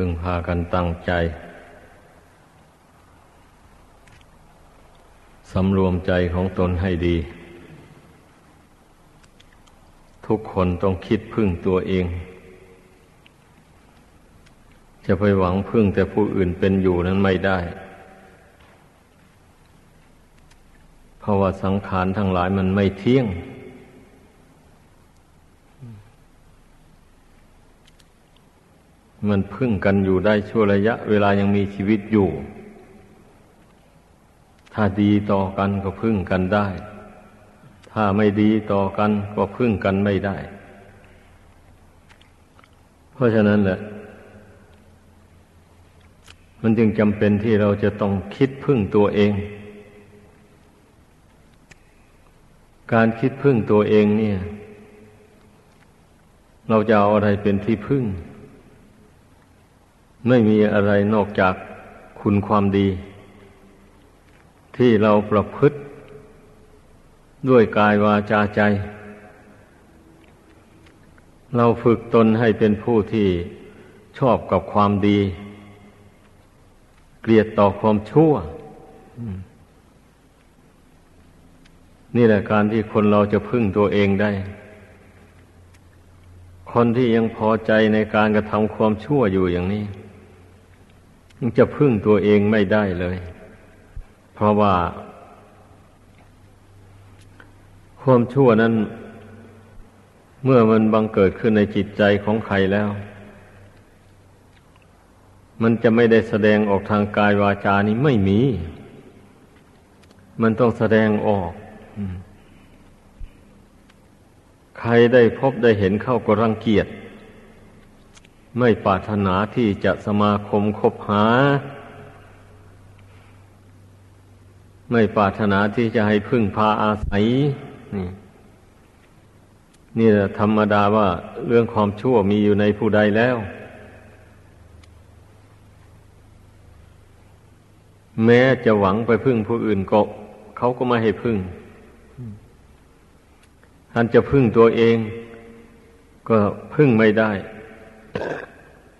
พึงพากันตั้งใจ สำรวมใจของตนให้ดี ทุกคนต้องคิดพึ่งตัวเอง จะไปหวังพึ่งแต่ผู้อื่นเป็นอยู่นั้นไม่ได้ เพราะว่าสังขารทั้งหลายมันไม่เที่ยง มันพึ่งกันอยู่ได้ชั่วระยะ เวลายังมีชีวิตอยู่ ถ้าดีต่อกันก็พึ่งกันได้ ถ้าไม่ดีต่อกันก็พึ่งกันไม่ได้ เพราะฉะนั้นแหละ มันจึงจำเป็นที่เราจะต้องคิดพึ่งตัวเอง การคิดพึ่งตัวเองเนี่ย เราจะเอาอะไรเป็นที่พึ่ง ไม่มีอะไรนอกจากคุณความดี ที่เราประพฤติ ด้วยกายวาจาใจ เราฝึกตนให้เป็นผู้ที่ชอบกับความดี เกลียดต่อความชั่ว นี่แหละการที่คนเราจะพึ่งตัวเองได้ คนที่ยังพอใจในการกระทำความชั่วอยู่อย่างนี้ มันจะพึ่งตัวเองไม่ได้เลย เพราะว่า ความชั่วนั้น เมื่อมันบังเกิดขึ้นในจิตใจของใครแล้ว มันจะไม่ได้แสดงออกทางกายวาจานี้ไม่มี มันต้องแสดงออกใครได้พบได้เห็นเข้าก็รังเกียจ ไม่ปรารถนาที่จะสมาคมคบหา ไม่ปรารถนาที่จะให้พึ่งพาอาศัย นี่นี่แหละธรรมดาว่าเรื่องความชั่วมีอยู่ในผู้ใดแล้ว แม้จะหวังไปพึ่งผู้อื่นก็เขาก็ไม่ให้พึ่งท่านจะพึ่งตัวเอง ก็พึ่งไม่ได้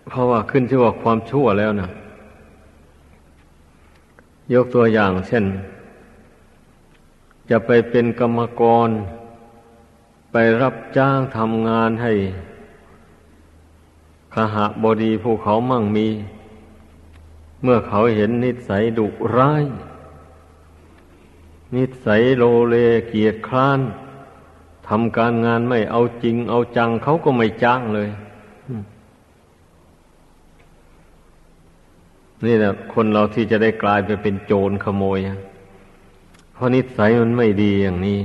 เพราะว่าขึ้นชื่อว่าความชั่วแล้วนะยกตัวอย่างเช่น จะไปเป็นกรรมกร ไปรับจ้างทำงานให้ขหะบดีผู้เขามั่งมี เมื่อเขาเห็นนิสัยดุร้าย นิสัยโลเลเกียจคร้านทำการงานไม่เอาจริงเอาจังเขาก็ไม่จ้างเลย นี่แหละคนเราที่จะได้กลายไปเป็นโจรขโมย เพราะนิสัยมันไม่ดีอย่างนี้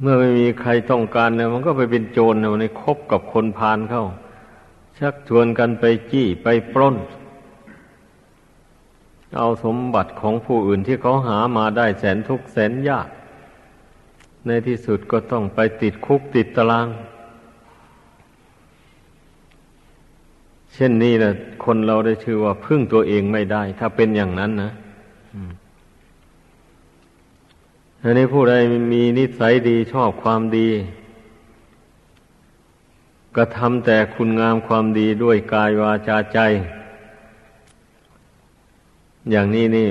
เมื่อไม่มีใครต้องการเนี่ยมันก็ไปเป็นโจรเนี่ยมันคบกับคนพาลเข้า ชักชวนกันไปจี้ไปปล้น เอาสมบัติของผู้อื่นที่เขาหามาได้แสนทุกแสนยาก ในที่สุดก็ต้องไปติดคุกติดตาราง เช่นนี้นะคนเราได้ชื่อว่าพึ่งตัวเองไม่ได้ ถ้าเป็นอย่างนั้นนะอันนี้ผู้ใดมีนิสัยดีชอบความดีกระทำแต่คุณงามความดีด้วยกายวาจาใจ อย่างนี้นี่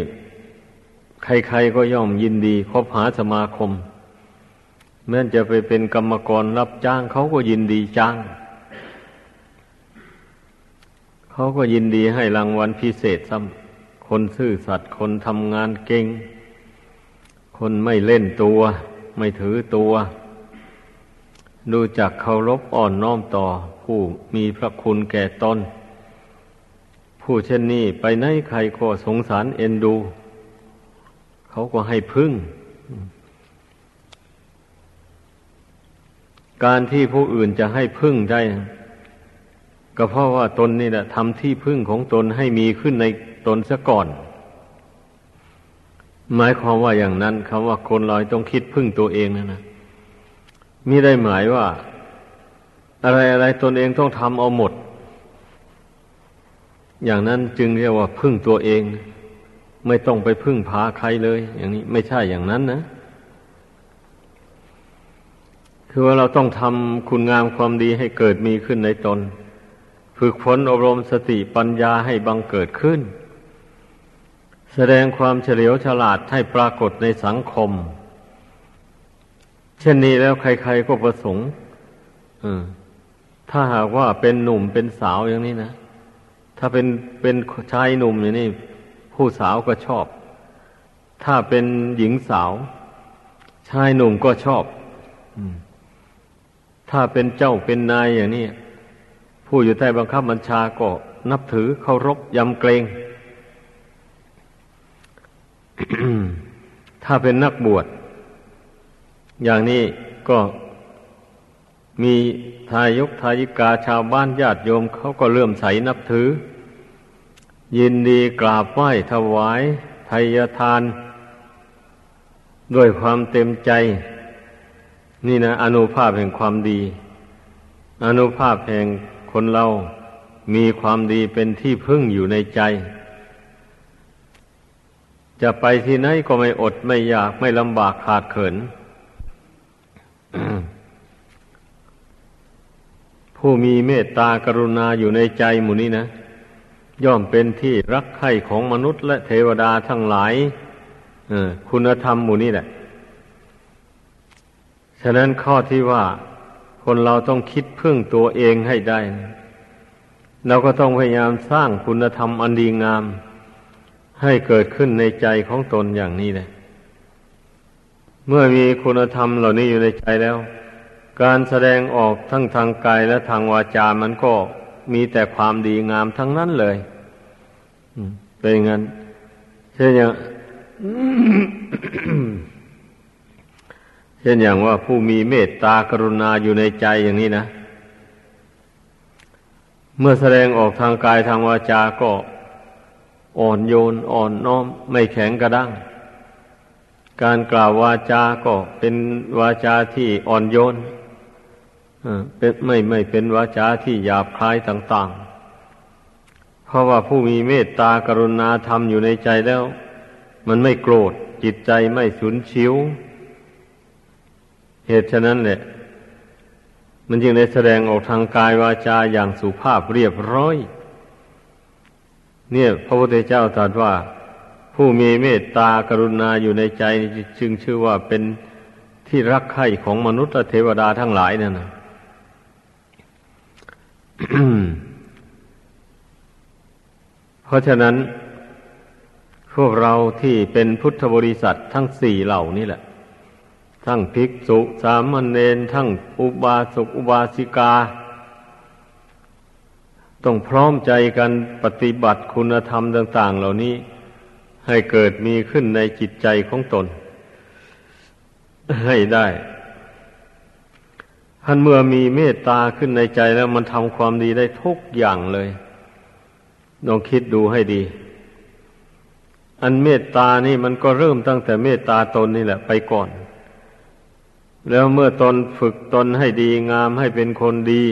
ใครๆก็ย่อมยินดีคบหาสมาคมแม้จะไปเป็นกรรมกรรับจ้างเขาก็ยินดีจ้าง เขาก็ยินดีให้รางวัลพิเศษซ้ำคนซื่อสัตย์คนทำงานเก่ง คนไม่เล่นตัว ไม่ถือตัว ดูจักเคารพอ่อนน้อมต่อ ผู้มีพระคุณแก่ตนผู้เช่นนี้ไปไหนใครก็สงสารเอ็นดู เขาก็ให้พึ่ง การที่ผู้อื่นจะให้พึ่งได้ ก็เพราะว่าตนนี่แหละทำที่พึ่งของตนให้มีขึ้นในตนซะก่อน หมายความว่าอย่างนั้นคำว่าคนเราต้องคิดพึ่งตัวเองนะนะมิได้หมายว่า อะไรอะไรตนเองต้องทำเอาหมด อย่างนั้นจึงเรียกว่าพึ่งตัวเอง ไม่ต้องไปพึ่งพาใครเลย อย่างนี้ไม่ใช่อย่างนั้นนะคือว่าเราต้องทำคุณงามความดีให้เกิดมีขึ้นในตน ฝึกฝนอบรมสติปัญญาให้บังเกิดขึ้น แสดงความเฉลียวฉลาดให้ปรากฏในสังคม เช่นนี้แล้วใครๆก็ประสงค์ถ้าหากว่าเป็นหนุ่มเป็นสาวอย่างนี้นะ ถ้าเป็นเป็นชายหนุ่มอย่างนี้ ผู้สาวก็ชอบ ถ้าเป็นหญิงสาว ชายหนุ่มก็ชอบถ้าเป็นเจ้าเป็นนายอย่างนี้ ผู้อยู่ใต้บังคับบัญชาก็นับถือเคารพยำเกรง ถ้าเป็นนักบวช อย่างนี้ก็มีทายกทายิกาชาวบ้านญาติโยมเขาก็เลื่อมใสนับถือ ยินดีกราบไหว้ถวายทายทาน ด้วยความเต็มใจ นี่นะอนุภาพแห่งความดี อนุภาพแห่ง คนเรามีความดีเป็นที่พึ่งอยู่ในใจ จะไปที่ไหนก็ไม่อดไม่อยากไม่ลำบากขาดเขิน ผู้มีเมตตากรุณาอยู่ในใจหมู่นี้นะ ย่อมเป็นที่รักใคร่ของมนุษย์และเทวดาทั้งหลายคุณธรรมหมู่นี้แหละ ฉะนั้นข้อที่ว่า คนเราต้องคิดพึ่งตัวเองให้ได้เราก็ต้องพยายามสร้างคุณธรรมอันดีงาม ให้เกิดขึ้นในใจของตนอย่างนี้เลยเมื่อมีคุณธรรมเหล่านี้อยู่ในใจแล้ว การแสดงออกทั้งทางกายและทางวาจามันก็มีแต่ความดีงามทั้งนั้นเลยเป็นงั้นเช่นอย่าง ช่นอย่างว่าผู้มีเมตตากรุณาอยู่ในใจอย่างนี้นะ เมื่อแสดงออกทางกายทางวาจาก็อ่อนโยนอ่อนน้อมไม่แข็งกระด้าง การกล่าววาจาก็เป็นวาจาที่อ่อนโยนเป็นไม่ไม่เป็นวาจาที่หยาบคายต่างๆ เพราะว่าผู้มีเมตตากรุณาธรรมอยู่ในใจแล้ว มันไม่โกรธจิตใจไม่สุนชิว เหตุฉะนั้นแหละมันจึงได้แสดงออกทางกายวาจาอย่างสุภาพเรียบร้อย เนี่ย พระพุทธเจ้าตรัสว่า ผู้มีเมตตากรุณาอยู่ในใจจึงชื่อว่าเป็นที่รักใคร่ของมนุษย์และเทวดาทั้งหลายนั่นนะเพราะฉะนั้น พวกเราที่เป็นพุทธบริษัททั้งสี่เหล่านี่แหละ ทั้งภิกษุสามเณรทั้งอุบาสกอุบาสิกา ต้องพร้อมใจกันปฏิบัติคุณธรรมต่าง ๆ เหล่านี้ ให้เกิดมีขึ้นในจิตใจของตน ให้ได้ท่านเมื่อมีเมตตาขึ้นในใจแล้วมันทำความดีได้ทุกอย่างเลยลองคิดดูให้ดี อันเมตตานี่มันก็เริ่มตั้งแต่เมตตาตนนี่แหละไปก่อน แล้วเมื่อตนฝึกตนให้ดีงามให้เป็นคนดี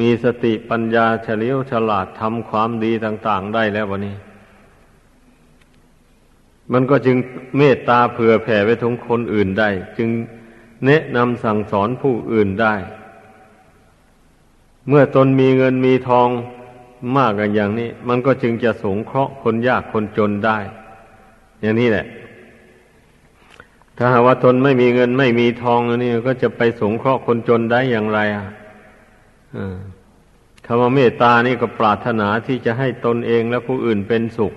มีสติปัญญาเฉลียวฉลาดทำความดีต่าง ๆ ได้แล้ววันนี้ มันก็จึงเมตตาเผื่อแผ่ไปถึงคนอื่นได้ จึงแนะนำสั่งสอนผู้อื่นได้ เมื่อตนมีเงินมีทองมากกันอย่างนี้ มันก็จึงจะสงเคราะห์คนยากคนจนได้ อย่างนี้แหละ ถ้าหากว่าตนไม่มีเงินไม่มีทองนนี้ก็จะไปสงเคราะห์คนจนได้อย่างไรอะคำว่าเมตตานี่ก็ปรารถนาที่จะให้ตนเองและผู้อื่นเป็นสุข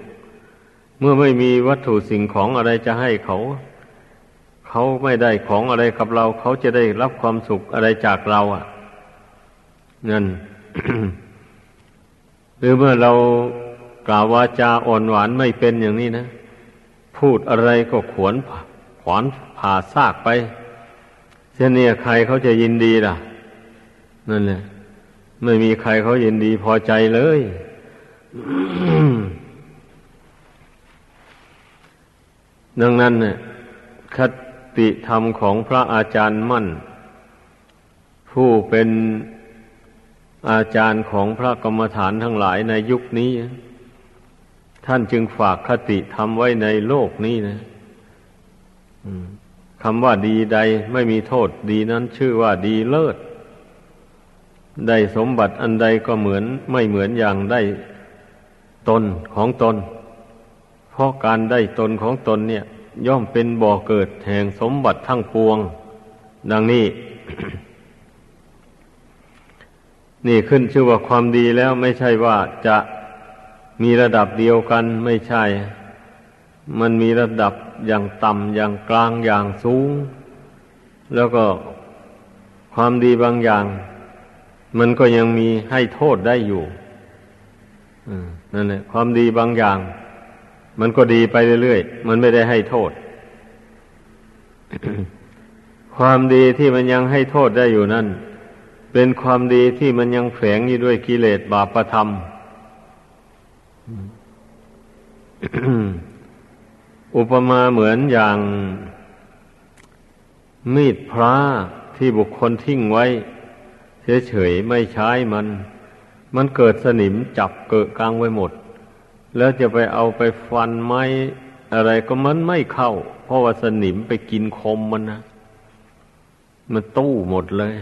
เมื่อไม่มีวัตถุสิ่งของอะไรจะให้เขา เขาไม่ได้ของอะไรกับเรา เขาจะได้รับความสุขอะไรจากเรา อะนั่นหรือเมื่อเรากล่าววาจาอ่อนหวานไม่เป็นอย่างนี้นะ พูดอะไรก็ขวน ขวานผ่าซากไปเช่นนี้ใครเขาจะยินดีล่ะ นั่นแหละไม่มีใครเขายินดีพอใจเลยดังนั้นเนี่ยคติธรรมของพระอาจารย์มั่น ผู้เป็นอาจารย์ของพระกรรมฐานทั้งหลายในยุคนี้ ท่านจึงฝากคติธรรมไว้ในโลกนี้นะ คำว่าดีใดไม่มีโทษดีนั้นชื่อว่าดีเลิศ ได้สมบัติอันใดก็เหมือนไม่เหมือนอย่างได้ตนของตน เพราะการได้ตนของตนเนี่ย ย่อมเป็นบ่อเกิดแห่งสมบัติทั้งปวง ดังนี้ นี่ขึ้นชื่อว่าความดีแล้วไม่ใช่ว่าจะมีระดับเดียวกันไม่ใช่ มันมีระดับอย่างต่ำอย่างกลางอย่างสูง แล้วก็ความดีบางอย่าง มันก็ยังมีให้โทษได้อยู่นั่นแหละความดีบางอย่าง มันก็ดีไปเรื่อยๆ มันไม่ได้ให้โทษ ความดีที่มันยังให้โทษได้อยู่นั่น เป็นความดีที่มันยังแฝงอยู่ด้วยกิเลสบาปธรรม อุปมาเหมือนอย่าง มีดพระที่บุคคลทิ้งไว้ เฉยๆไม่ใช้มัน มันเกิดสนิมจับเกิดกลางไว้หมด แล้วจะไปเอาไปฟันไม้อะไรก็มันไม่เข้า เพราะว่าสนิมไปกินคมมันนะมันตู้หมดเลย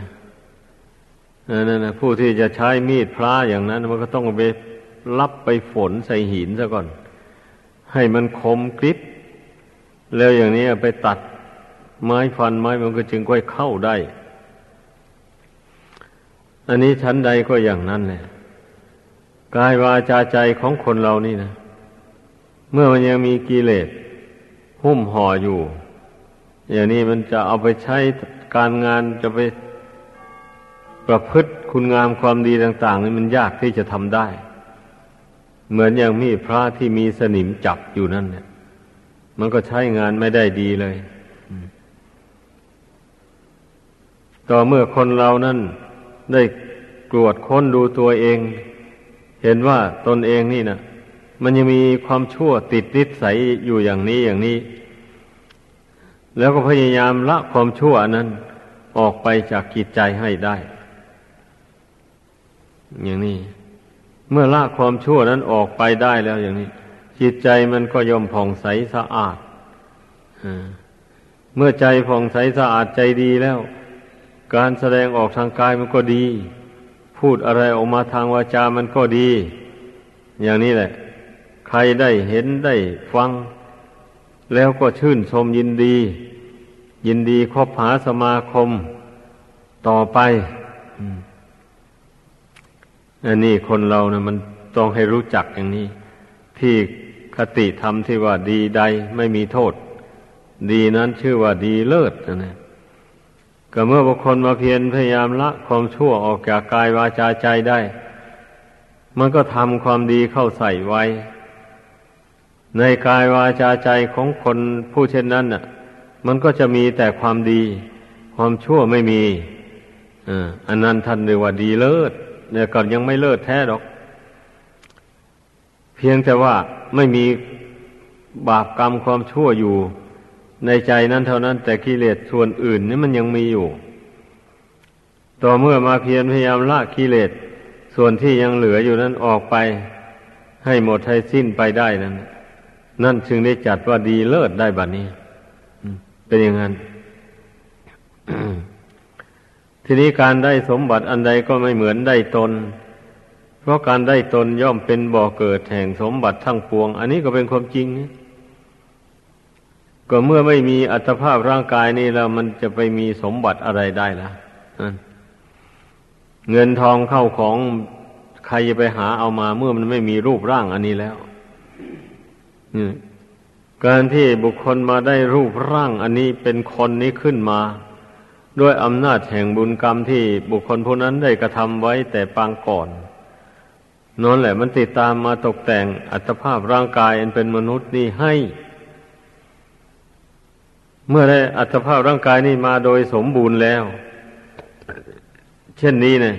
นั่นนะผู้ที่จะใช้มีดพระอย่างนั้น มันก็ต้องไปรับไปฝนใส่หินซะก่อน ให้มันคมกริบ แล้วอย่างนี้ไปตัดไม้ฟันไม้มันก็จึงค่อยเข้าได้ อันนี้ชั้นใดก็อย่างนั้นแหละกายวาจาใจของคนเรานี่นะ เมื่อมันยังมีกิเลสหุ้มห่ออยู่ อย่างนี้มันจะเอาไปใช้การงานจะไปประพฤติคุณงามความดีต่าง ๆ นี่มันยากที่จะทำได้ เหมือนอย่างมีพระที่มีสนิมจับอยู่นั่นเนี่ย มันก็ใช้งานไม่ได้ดีเลย ต่อเมื่อคนเรานั้นได้กรวดค้นดูตัวเอง เห็นว่าตนเองนี่นะมันยังมีความชั่วติดนิสัยอยู่อย่างนี้อย่างนี้ แล้วก็พยายามละความชั่วนั้น ออกไปจากกิจใจให้ได้ อย่างนี้ เมื่อละความชั่วนั้นออกไปได้แล้วอย่างนี้ จิตใจมันก็ย่อมผ่องใสสะอาดเมื่อใจผ่องใสสะอาดใจดีแล้ว การแสดงออกทางกายมันก็ดี พูดอะไรออกมาทางวาจามันก็ดี อย่างนี้แหละ ใครได้เห็นได้ฟัง แล้วก็ชื่นชมยินดี ยินดีคบหาสมาคมต่อไปอันนี้คนเรานะมันต้องให้รู้จักอย่างนี้ ที่คติธรรมที่ว่าดีใดไม่มีโทษ ดีนั้นชื่อว่าดีเลิศนะก็เมื่อบุคคลมาเพียรพยายามละความชั่วออกจากกายวาจาใจได้ มันก็ทำความดีเข้าใส่ไว้ ในกายวาจาใจของคนผู้เช่นนั้นน่ะ มันก็จะมีแต่ความดี ความชั่วไม่มีอันนั้นท่านเรียกว่าดีเลิศเนี่ยก่อนยังไม่เลิศแท้หรอก พียงแต่ว่าไม่มีบาปกรรมความชั่วอยู่ในใจนั้นเท่านั้น แต่กิเลสส่วนอื่นนี่มันยังมีอยู่ ต่อเมื่อมาเพียรพยายามละกิเลสส่วนที่ยังเหลืออยู่นั้นออกไป ให้หมดให้สิ้นไปได้นั้น นั่นจึงได้จัดว่าดีเลิศได้บัดนี้ เป็นอย่างนั้น ทีนี้การได้สมบัติอันใดก็ไม่เหมือนได้ตน เพราะการได้ตนย่อมเป็นบ่อเกิดแห่งสมบัติทั้งปวง อันนี้ก็เป็นความจริง ก็เมื่อไม่มีอัตภาพร่างกายนี่แล้วมันจะไปมีสมบัติอะไรได้ล่ะเงินทองเข้าของใครจะไปหาเอามาเมื่อมันไม่มีรูปร่างอันนี้แล้วการที่บุคคลมาได้รูปร่างอันนี้เป็นคนนี้ขึ้นมา ด้วยอำนาจแห่งบุญกรรมที่บุคคลผู้นั้นได้กระทำไว้แต่ปางก่อน นั่นแหละมันติดตามมาตกแต่งอัตภาพร่างกายอันเป็นมนุษย์นี่ให้ เมื่อได้อัตภาพร่างกายนี้มาโดยสมบูรณ์แล้ว เช่นนี้เนี่ย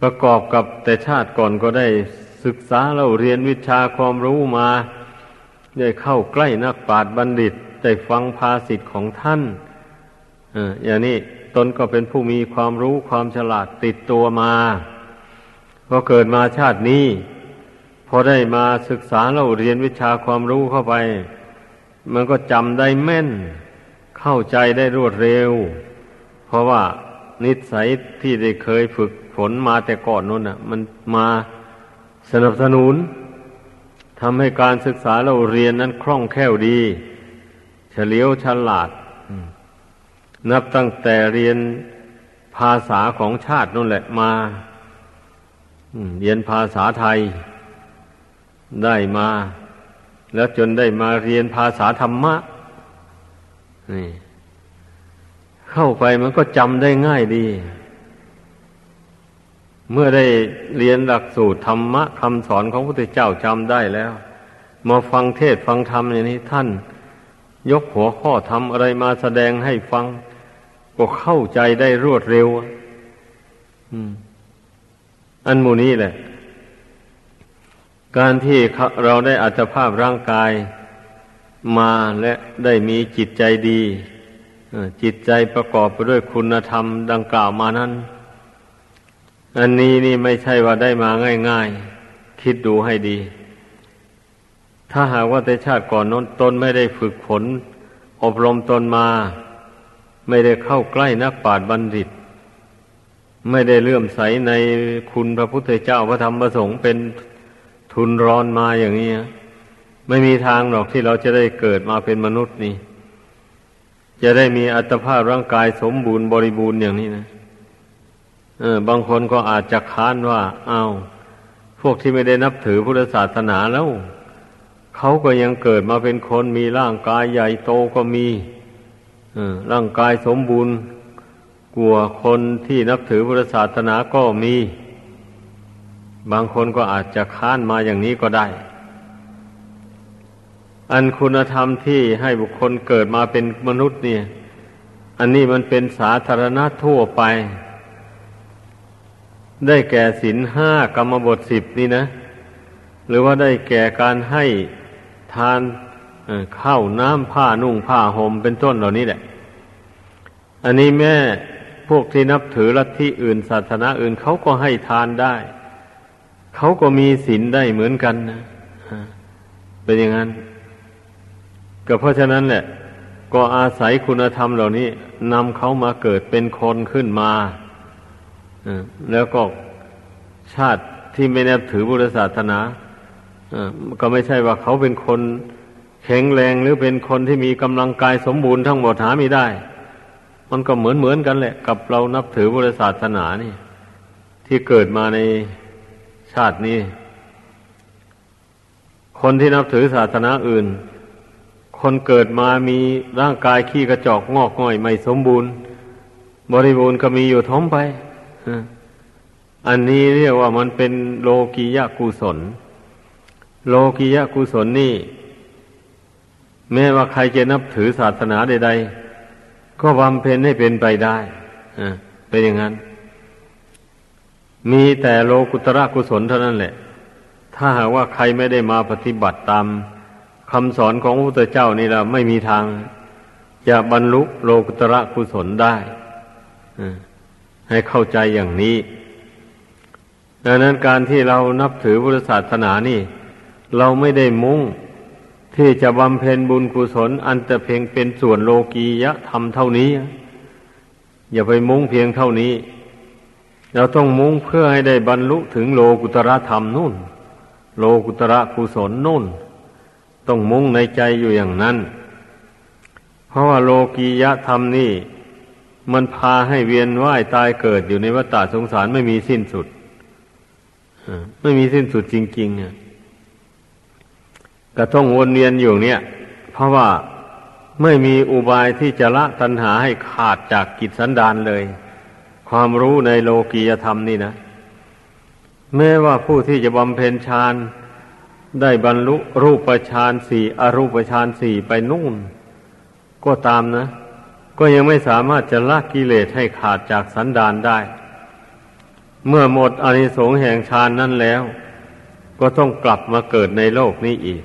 ประกอบกับแต่ชาติก่อนก็ได้ศึกษาเราเรียนวิชาความรู้มา ได้เข้าใกล้นักปราชญ์บัณฑิตได้ฟังภาสิทธิ์ของท่านอย่างนี้ตนก็เป็นผู้มีความรู้ความฉลาดติดตัวมา พอเกิดมาชาตินี้ พอได้มาศึกษาเราเรียนวิชาความรู้เข้าไป มันก็จำได้แม่น เข้าใจได้รวดเร็ว เพราะว่านิสัยที่ได้เคยฝึกฝนมาแต่ก่อนนู้นน่ะ มันมาสนับสนุนทำให้การศึกษาเราเรียนนั้นคล่องแคล่วดี เฉลียวฉลาด นับตั้งแต่เรียนภาษาของชาตินั่นแหละมา เรียนภาษาไทยได้มา แล้วจนได้มาเรียนภาษาธรรมะนี่เข้าไปมันก็จำได้ง่ายดี เมื่อได้เรียนหลักสูตรธรรมะคำสอนของพระพุทธเจ้าจำได้แล้ว มาฟังเทศฟังธรรมอย่างนี้ท่าน ยกหัวข้อธรรมอะไรมาแสดงให้ฟัง ก็เข้าใจได้รวดเร็วอั อันมูนี้แหละ การที่เราได้อัตภาพร่างกายมาและได้มีจิตใจดีจิตใจประกอบไปด้วยคุณธรรมดังกล่าวมานั้น อันนี้นี่ไม่ใช่ว่าได้มาง่ายๆ คิดดูให้ดี ถ้าหากว่าแต่ชาติก่อนน้นตนไม่ได้ฝึกฝนอบรมตนมา ไม่ได้เข้าใกล้นักปราชญ์บัณฑิต ไม่ได้เลื่อมใสในคุณพระพุทธเจ้าพระธรรมพระสงฆ์เป็นทุนรอนมาอย่างนี้ไม่มีทางหรอกที่เราจะได้เกิดมาเป็นมนุษย์นี่ จะได้มีอัตภาพร่างกายสมบูรณ์บริบูรณ์อย่างนี้นะเออบางคนก็อาจจะค้านว่าเอา้าพวกที่ไม่ได้นับถือพุทธศาสนาแล้วเขาก็ยังเกิดมาเป็นคนมีร่างกายใหญ่โตก็มีร่างกายสมบูรณ์ กลัวคนที่นับถือพุทธศาสนาก็มี บางคนก็อาจจะค้านมาอย่างนี้ก็ได้ อันคุณธรรมที่ให้บุคคลเกิดมาเป็นมนุษย์เนี่ย อันนี้มันเป็นสาธารณะทั่วไป ได้แก่ศีลห้ากรรมบทสิบนี่นะ หรือว่าได้แก่การให้ทานข้าวน้ำผ้านุ่งผ้าห่มเป็นต้นเหล่านี้แหละ อันนี้แม่ พวกที่นับถือลัทธิอื่นศาสนาอื่นเขาก็ให้ทานได้ เขาก็มีศีลได้เหมือนกันนะเป็นอย่างนั้น ก็เพราะฉะนั้นแหละ ก็อาศัยคุณธรรมเหล่านี้นำเขามาเกิดเป็นคนขึ้นมาแล้วก็ชาติที่ไม่นับถือบุรศาสนาก็ไม่ใช่ว่าเขาเป็นคนแข็งแรงหรือเป็นคนที่มีกำลังกายสมบูรณ์ทั้งหมดหาไม่ได้ มันก็เหมือนเหมือนกันแหละ กับเรานับถือบุรศาสนานี่ ที่เกิดมาในชาตินี้ คนที่นับถือศาสนาอื่น คนเกิดมามีร่างกายขี้กระจอกงอกง่อยไม่สมบูรณ์ บริบูรณ์ก็มีอยู่ท้องไปอันนี้เรียกว่ามันเป็นโลกียะกุศล โลกียะกุศลนี่ แม้ว่าใครจะนับถือศาสนาใดๆ ก็บำเพ็ญให้เป็นไปได้เป็นอย่างนั้น มีแต่โลกุตระกุศลเท่านั้นแหละ ถ้าหากว่าใครไม่ได้มาปฏิบัติตามคำสอนของพระพุทธเจ้านี่เราไม่มีทาง จะบรรลุโลกุตระกุศลได้ให้เข้าใจอย่างนี้ดังนั้นการที่เรานับถือพุทธศาสนานี่ เราไม่ได้มุ่ง ที่จะบำเพ็ญบุญกุศล อันแต่เพียงเป็นส่วนโลกียะธรรมเท่านี้ อย่าไปมุ่งเพียงเท่านี้ เราต้องมุ่งเพื่อให้ได้บรรลุถึงโลกุตระธรรมนู่น โลกุตระกุศลนู่น ต้องมุ่งในใจอยู่อย่างนั้น เพราะว่าโลกียะธรรมนี่ มันพาให้เวียนว่ายตายเกิดอยู่ในวัฏสงสารไม่มีสิ้นสุดไม่มีสิ้นสุดจริงๆ ก็ต้องวนเวียนอยู่เนี่ย เพราะว่าไม่มีอุบายที่จะละตัณหาให้ขาดจากกิจสันดานเลย ความรู้ในโลกียธรรมนี่นะ แม้ว่าผู้ที่จะบำเพ็ญฌานได้บรรลุรูปฌานสี่อรูปฌานสี่ไปนู่น ก็ตามนะ ก็ยังไม่สามารถจะละกิเลสให้ขาดจากสันดานได้ เมื่อหมดอนิสงส์แห่งฌานนั้นแล้ว ก็ต้องกลับมาเกิดในโลกนี้อีก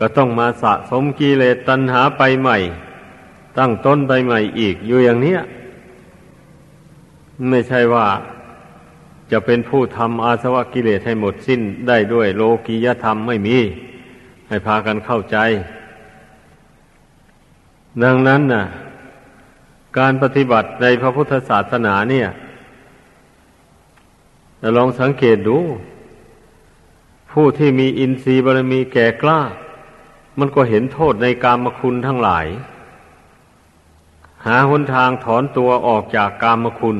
ก็ต้องมาสะสมกิเลสตัณหาไปใหม่ ตั้งต้นไปใหม่อีกอยู่อย่างนี้ไม่ใช่ว่าจะเป็นผู้ทำอาสวะกิเลสให้หมดสิ้นได้ด้วยโลกียธรรมไม่มี ให้พากันเข้าใจ ดังนั้นน่ะ การปฏิบัติในพระพุทธศาสนาเนี่ยลองสังเกตดู ผู้ที่มีอินทรีย์บารมีแก่กล้า มันก็เห็นโทษในกามคุณทั้งหลาย หาหนทางถอนตัวออกจากกามคุณ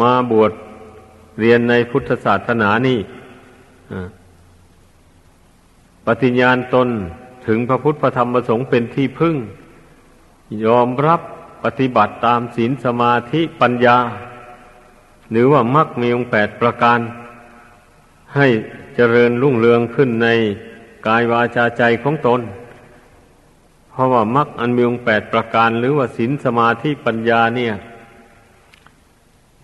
มาบวชเรียนในพุทธศาสนานี่ปฏิญญาณตนถึงพระพุทธพระธรรมประสงค์เป็นที่พึ่ง ยอมรับปฏิบัติตามศีลสมาธิปัญญา หรือว่ามรรคมีองค์แปดประการ ให้ เจริญรุ่งเรืองขึ้นในกายวาจาใจของตน เพราะว่ามรรคอันมีองค์แปดประการหรือว่าศีลสมาธิปัญญาเนี่ย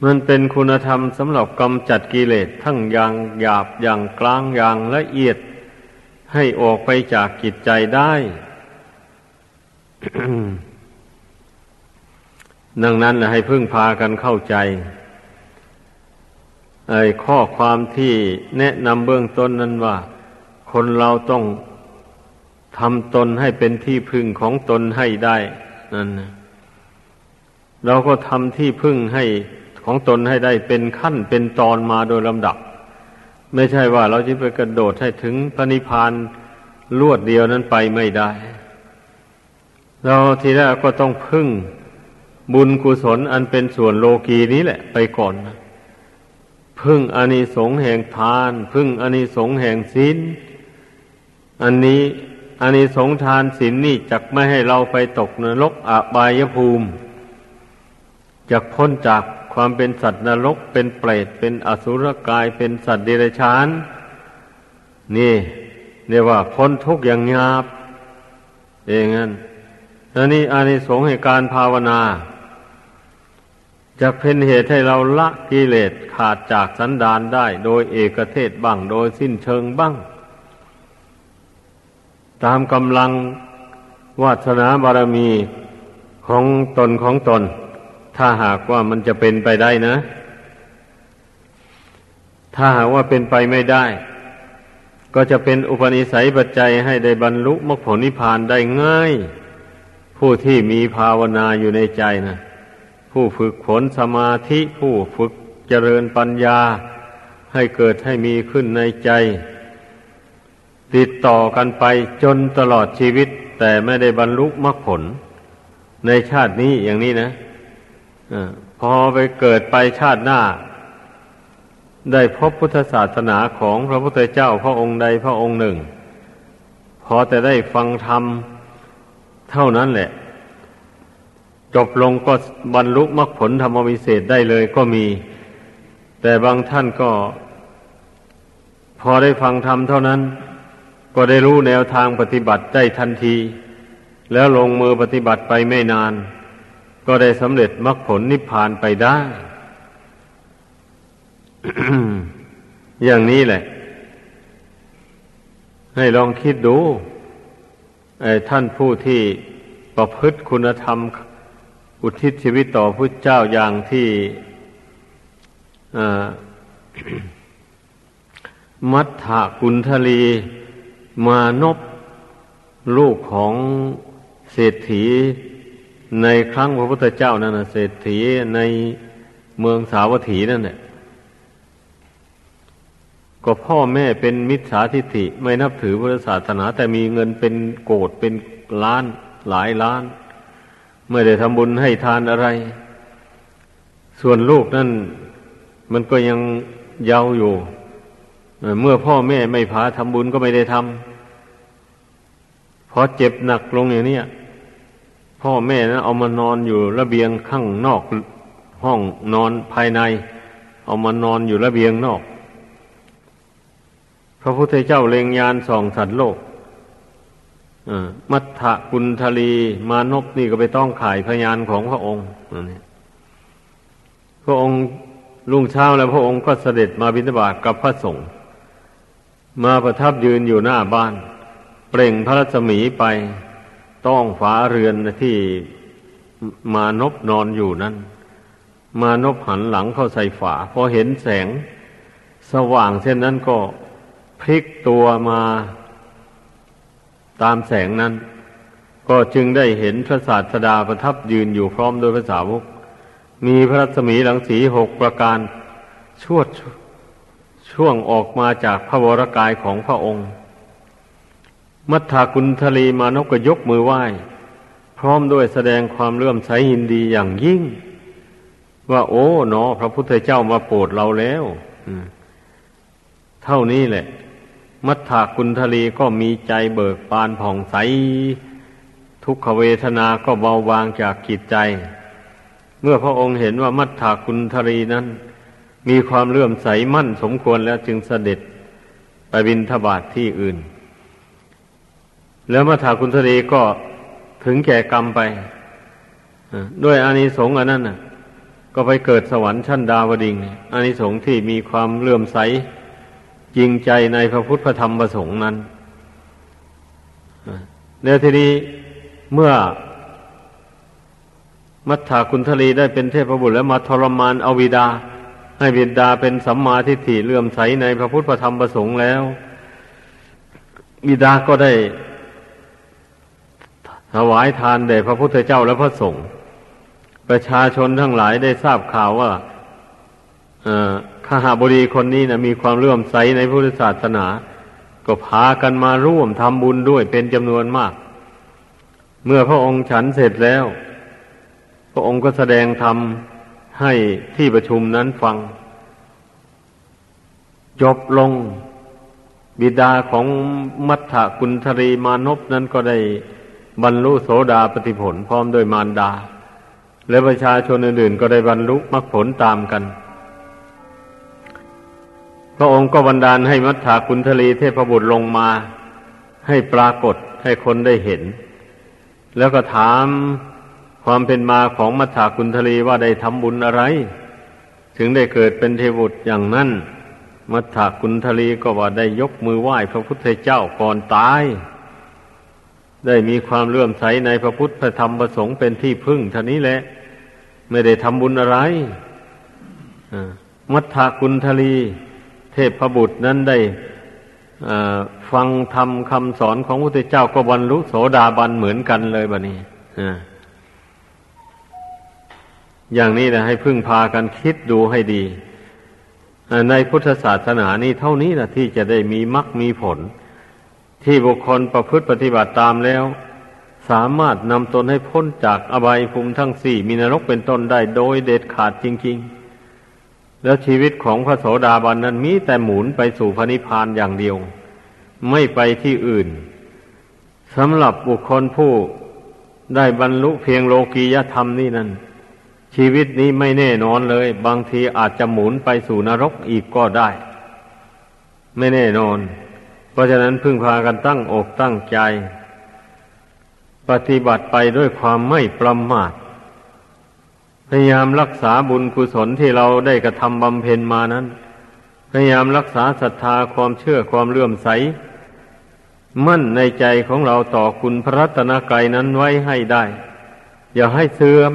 มันเป็นคุณธรรมสำหรับกำจัดกิเลสทั้งอย่างหยาบอย่างกลางอย่างละเอียด ให้ออกไปจากกิจใจได้ ดังนั้นแหละให้พึ่งพากันเข้าใจ ไอ้ข้อความที่แนะนำเบื้องต้นนั้นว่า คนเราต้องทำตนให้เป็นที่พึ่งของตนให้ได้นั่นเราก็ทำที่พึ่งให้ของตนให้ได้เป็นขั้นเป็นตอนมาโดยลำดับ ไม่ใช่ว่าเราจะไปกระโดดให้ถึงพระนิพพานลวดเดียวนั้นไปไม่ได้ เราทีแรกก็ต้องพึ่งบุญกุศลอันเป็นส่วนโลกีนี้แหละ ไปก่อนนะ พึ่งอานิสงส์แห่งทาน พึ่งอานิสงส์แห่งศีลอันนี้อานิสงส์ทานศีลนนี่จะไม่ให้เราไปตกนรกอบายภูมิจะพ้นจากความเป็นสัตว์นรกเป็นเปรตเป็นอสุรกายเป็นสัตว์เดรัจฉาน นี่เรียกว่าพ้นทุกข์อย่างหยาบเองนั้นอันนี้อานิสงส์ให้การภาวนา จะเป็นเหตุให้เราละกิเลสขาดจากสันดานได้ โดยเอกเทศบ้างโดยสิ้นเชิงบ้าง ตามกำลังวาสนาบารมีของตนของตน ถ้าหากว่ามันจะเป็นไปได้นะ ถ้าหากว่าเป็นไปไม่ได้ ก็จะเป็นอุปนิสัยปัจจัยให้ได้บรรลุมรรคผลนิพพานได้ง่าย ผู้ที่มีภาวนาอยู่ในใจนะ ผู้ฝึกฝนสมาธิผู้ฝึกเจริญปัญญา ให้เกิดให้มีขึ้นในใจ ติดต่อกันไปจนตลอดชีวิต แต่ไม่ได้บรรลุมรรคผล ในชาตินี้อย่างนี้นะพอไปเกิดไปชาติหน้า ได้พบพุทธศาสนาของพระพุทธเจ้าพระองค์ใดพระองค์หนึ่ง พอแต่ได้ฟังธรรมเท่านั้นแหละ จบลงก็บรรลุมรรคผลธรรมวิเศษได้เลยก็มี แต่บางท่านก็ พอได้ฟังธรรมเท่านั้น ก็ได้รู้แนวทางปฏิบัติได้ทันที แล้วลงมือปฏิบัติไปไม่นาน ก็ได้สำเร็จมรรคผลนิพพานไปได้ อย่างนี้แหละ ให้ลองคิดดูท่านผู้ที่ประพฤติคุณธรรม อุทิศชีวิตต่อพระเจ้าอย่างที่มัทธกุณทลีมานบลูกของเศรษฐี ในครั้งพระพุทธเจ้านั่นนะเศรษฐีในเมืองสาวัตถีนั่นแหละก็พ่อแม่เป็นมิจฉาทิฏฐิไม่นับถือพุทธศาสนา แต่มีเงินเป็นโกดเป็นล้านหลายล้าน ไม่ได้ทำบุญให้ทานอะไร ส่วนลูกนั่น มันก็ยังเยาว์อยู่ เมื่อพ่อแม่ไม่พาทำบุญก็ไม่ได้ทำพอเจ็บหนักลงอย่างนี้พ่อแม่นะเอามานอนอยู่ระเบียงข้างนอกห้องนอนภายใน เอามานอนอยู่ระเบียงนอก พระพุทธเจ้าเล็งยานส่องสัตว์โลก มัทธกุณทลีมานพนี่ก็ไปต้องขายพยานของพระองค์นี่พระองค์รุ่งเช้าแล้วพระองค์ก็เสด็จมาบิณฑบาตกับพระสงฆ์มาประทับยืนอยู่หน้าบ้าน เปล่งพระรัศมีไปต้องฝาเรือนที่มานบนอนอยู่นั้น มานบหันหลังเข้าใส่ฝาพอเห็นแสง สว่างเช่นนั้นก็พลิกตัวมา ตามแสงนั้น ก็จึงได้เห็นพระศาสดาประทับยืนอยู่พร้อมโดยพระสาวก มีพระรัศมีหลังสีหกประการชวดช่วงออกมาจากพระวรกายของพระองค์ มัทธากุณทลีมานกก็ยกมือไหว้ พร้อมด้วยแสดงความเลื่อมใสยินดีอย่างยิ่ง ว่าโอ้เนอพระพุทธเจ้ามาโปรดเราแล้วเท่านี้แหละ มัทธากุณทลีก็มีใจเบิกบานผ่องใส ทุกขเวทนาก็เบาบางจากกิจใจ เมื่อพระองค์เห็นว่ามัทธากุณทลีนั้น มีความเลื่อมใสมั่นสมควรแล้วจึงเสด็จไปบินทบาทที่อื่น แล้วมาถาคุณทรีก็ถึงแก่กรรมไปด้วยอานิสงส์อันนั้นก็ไปเกิดสวรรค์ชั้นดาวดิงอานิสงส์ที่มีความเลื่อมใส จริงใจในพระพุทธธรรมประสงค์นั้นแล้วทีนี้เมื่อมัทธาคุณทลีได้เป็นเทพบุตรแล้วมาทรมานอวิดา ให้บิดาเป็นสัมมาทิฏฐิเลื่อมใสในพระพุทธธรรมประสงค์แล้วบิดาก็ได้ ถวายทานแด่พระพุทธเจ้าและพระสงฆ์ประชาชนทั้งหลายได้ทราบข่าวว่า ข้าหาบดีคนนี้นะมีความเลื่อมใสในพุทธศาสนา ก็พากันมาร่วมทำบุญด้วยเป็นจำนวนมาก เมื่อพระองค์ฉันเสร็จแล้ว พระองค์ก็แสดงธรรมให้ที่ประชุมนั้นฟัง จบลงบิดาของมัทธกุณธรีมานพนั้นก็ได้บรรลุโสดาปฏิผลพร้อมโดยมารดา และประชาชนอื่นๆก็ได้บรรลุมรรคผลตามกัน พระองค์ก็บันดาลให้มัทธกุณธรีเทพบุตรลงมา ให้ปรากฏให้คนได้เห็น แล้วก็ถามความเป็นมาของมัทธากุณทลีว่าได้ทำบุญอะไร ถึงได้เกิดเป็นเทวุตอย่างนั้น มัทธากุณทลีก็ว่าได้ยกมือไหว้พระพุทธเจ้าก่อนตาย ได้มีความเลื่อมใสในพระพุทธพระธรรมประสงค์เป็นที่พึ่งท่านี้แหละ ไม่ได้ทำบุญอะไรมัทธากุณทลี เทพบุตรนั้นได้ฟังธรรมคำสอนของพระพุทธเจ้าก็บรรลุโสดาบันเหมือนกันเลยบะนี้อย่างนี้นะให้พึ่งพากันคิดดูให้ดีในพุทธศาสนานี่เท่านี้นะที่จะได้มีมรรคมีผล ที่บุคคลประพฤติปฏิบัติตามแล้ว สามารถนำตนให้พ้นจากอบายภูมิทั้งสี่มีนรกเป็นต้นได้โดยเด็ดขาดจริง ๆ แล้วชีวิตของพระโสดาบันนั้นมีแต่หมุนไปสู่พระนิพพานอย่างเดียว ไม่ไปที่อื่นสำหรับบุคคลผู้ได้บรรลุเพียงโลกียธรรมนี่นั่นชีวิตนี้ไม่แน่นอนเลย บางทีอาจจะหมุนไปสู่นรกอีกก็ได้ ไม่แน่นอน เพราะฉะนั้นพึ่งพากันตั้งอกตั้งใจ ปฏิบัติไปด้วยความไม่ประมาท พยายามรักษาบุญกุศลที่เราได้กระทำบำเพ็ญมานั้น พยายามรักษาศรัทธาความเชื่อความเลื่อมใส มั่นในใจของเราต่อคุณพระรัตนกรัยนั้นไว้ให้ได้ อย่าให้เสื่อม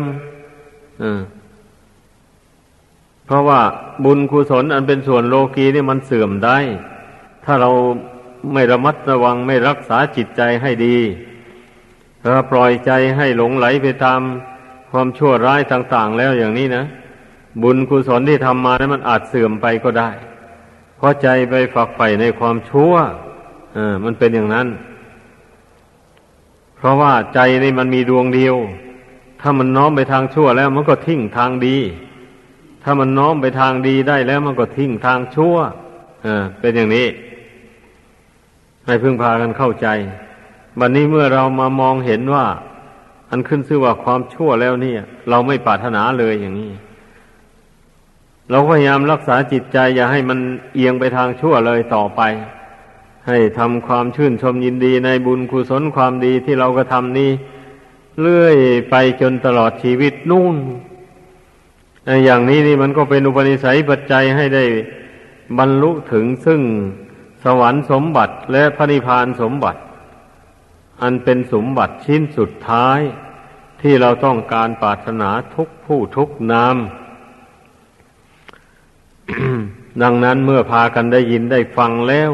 เพราะว่าบุญกุศลอันเป็นส่วนโลกีนี่มันเสื่อมได้ ถ้าเราไม่ระมัดระวังไม่รักษาจิตใจให้ดีถ้าปล่อยใจให้หลงไหลไปตาม ความชั่วร้ายต่างๆแล้วอย่างนี้นะ บุญกุศลที่ทำมานั้นมันอาจเสื่อมไปก็ได้ เพราะใจไปฝักใฝ่ในความชั่วเออมันเป็นอย่างนั้น เพราะว่าใจนี่มันมีดวงเดียว ถ้ามันน้อมไปทางชั่วแล้ว มันก็ทิ้งทางดี ถ้ามันน้อมไปทางดีได้แล้ว มันก็ทิ้งทางชั่วเออเป็นอย่างนี้ ให้พึ่งพากันเข้าใจบัดนนี้เมื่อเรามามองเห็นว่า อันขึ้นชื่อว่าความชั่วแล้วเนี่ย เราไม่ปรารถนาเลยอย่างนี้ เราพยายามรักษาจิตใจ อย่าให้มันเอียงไปทางชั่วเลยต่อไป ให้ทำความชื่นชมยินดีในบุญกุศลความดีที่เราก็ทำนี้เลื่อยไปจนตลอดชีวิตนู่นอย่างนี้นี่มันก็เป็นอุปนิสัยปัจจัยให้ได้บรรลุถึงซึ่งสวรรค์สมบัติและพระนิพพานสมบัติ อันเป็นสมบัติชิ้นสุดท้ายที่เราต้องการปรารถนาทุกผู้ทุกนามดังนั้นเมื่อพากันได้ยินได้ฟังแล้ว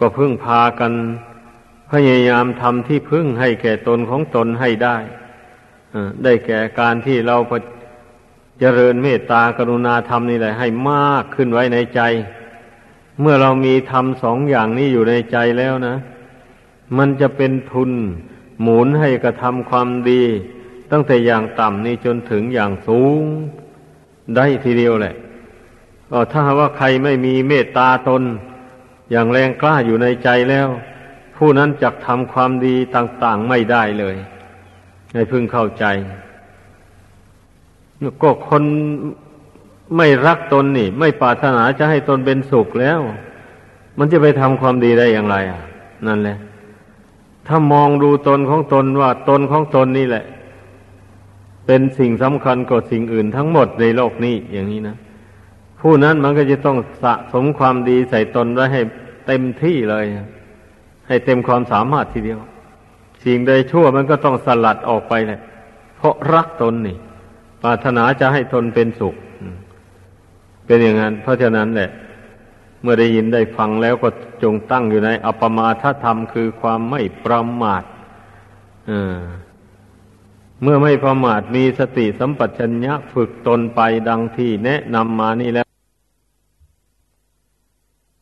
ก็เพิ่งพากันพพยายามทำที่พึ่งให้แก่ตนของตนให้ได้ ได้แก่การที่เราเจริญเมตตากรุณาธรรมนี่แหละ ให้มากขึ้นไว้ในใจ เมื่อเรามีธรรมสองอย่างนี้อยู่ในใจแล้วนะ มันจะเป็นทุนหมุนให้กระทำความดี ตั้งแต่อย่างต่ำนี่จนถึงอย่างสูงได้ทีเดียวแหละก็ถ้าว่าใครไม่มีเมตตาตน อย่างแรงกล้าอยู่ในใจแล้ว ผู้นั้นจะทำความดีต่างๆไม่ได้เลยให้พึงเข้าใจก็คนไม่รักตนนี่ ไม่ปรารถนาจะให้ตนเป็นสุขแล้ว มันจะไปทำความดีได้อย่างไร อะ นั่นแหละ ถ้ามองดูตนของตนว่าตนของตนนี่แหละ เป็นสิ่งสำคัญกว่าสิ่งอื่นทั้งหมดในโลกนี้อย่างนี้นะผู้นั้นมันก็จะต้องสะสมความดีใส่ตนไว้ให้เต็มที่เลย ให้เต็มความสามารถทีเดียว สิ่งใดชั่วมันก็ต้องสลัดออกไปเลยเพราะรักตนนี่ปรารถนาจะให้ตนเป็นสุข เป็นอย่างนั้น เพราะฉะนั้นแหละ เมื่อได้ยินได้ฟังแล้วก็จงตั้งอยู่ในอปมาทธรรมคือความไม่ประมาทเมื่อไม่ประมาทมีสติสัมปชัญญะฝึกตนไปดังที่แนะนำมานี่แล้ว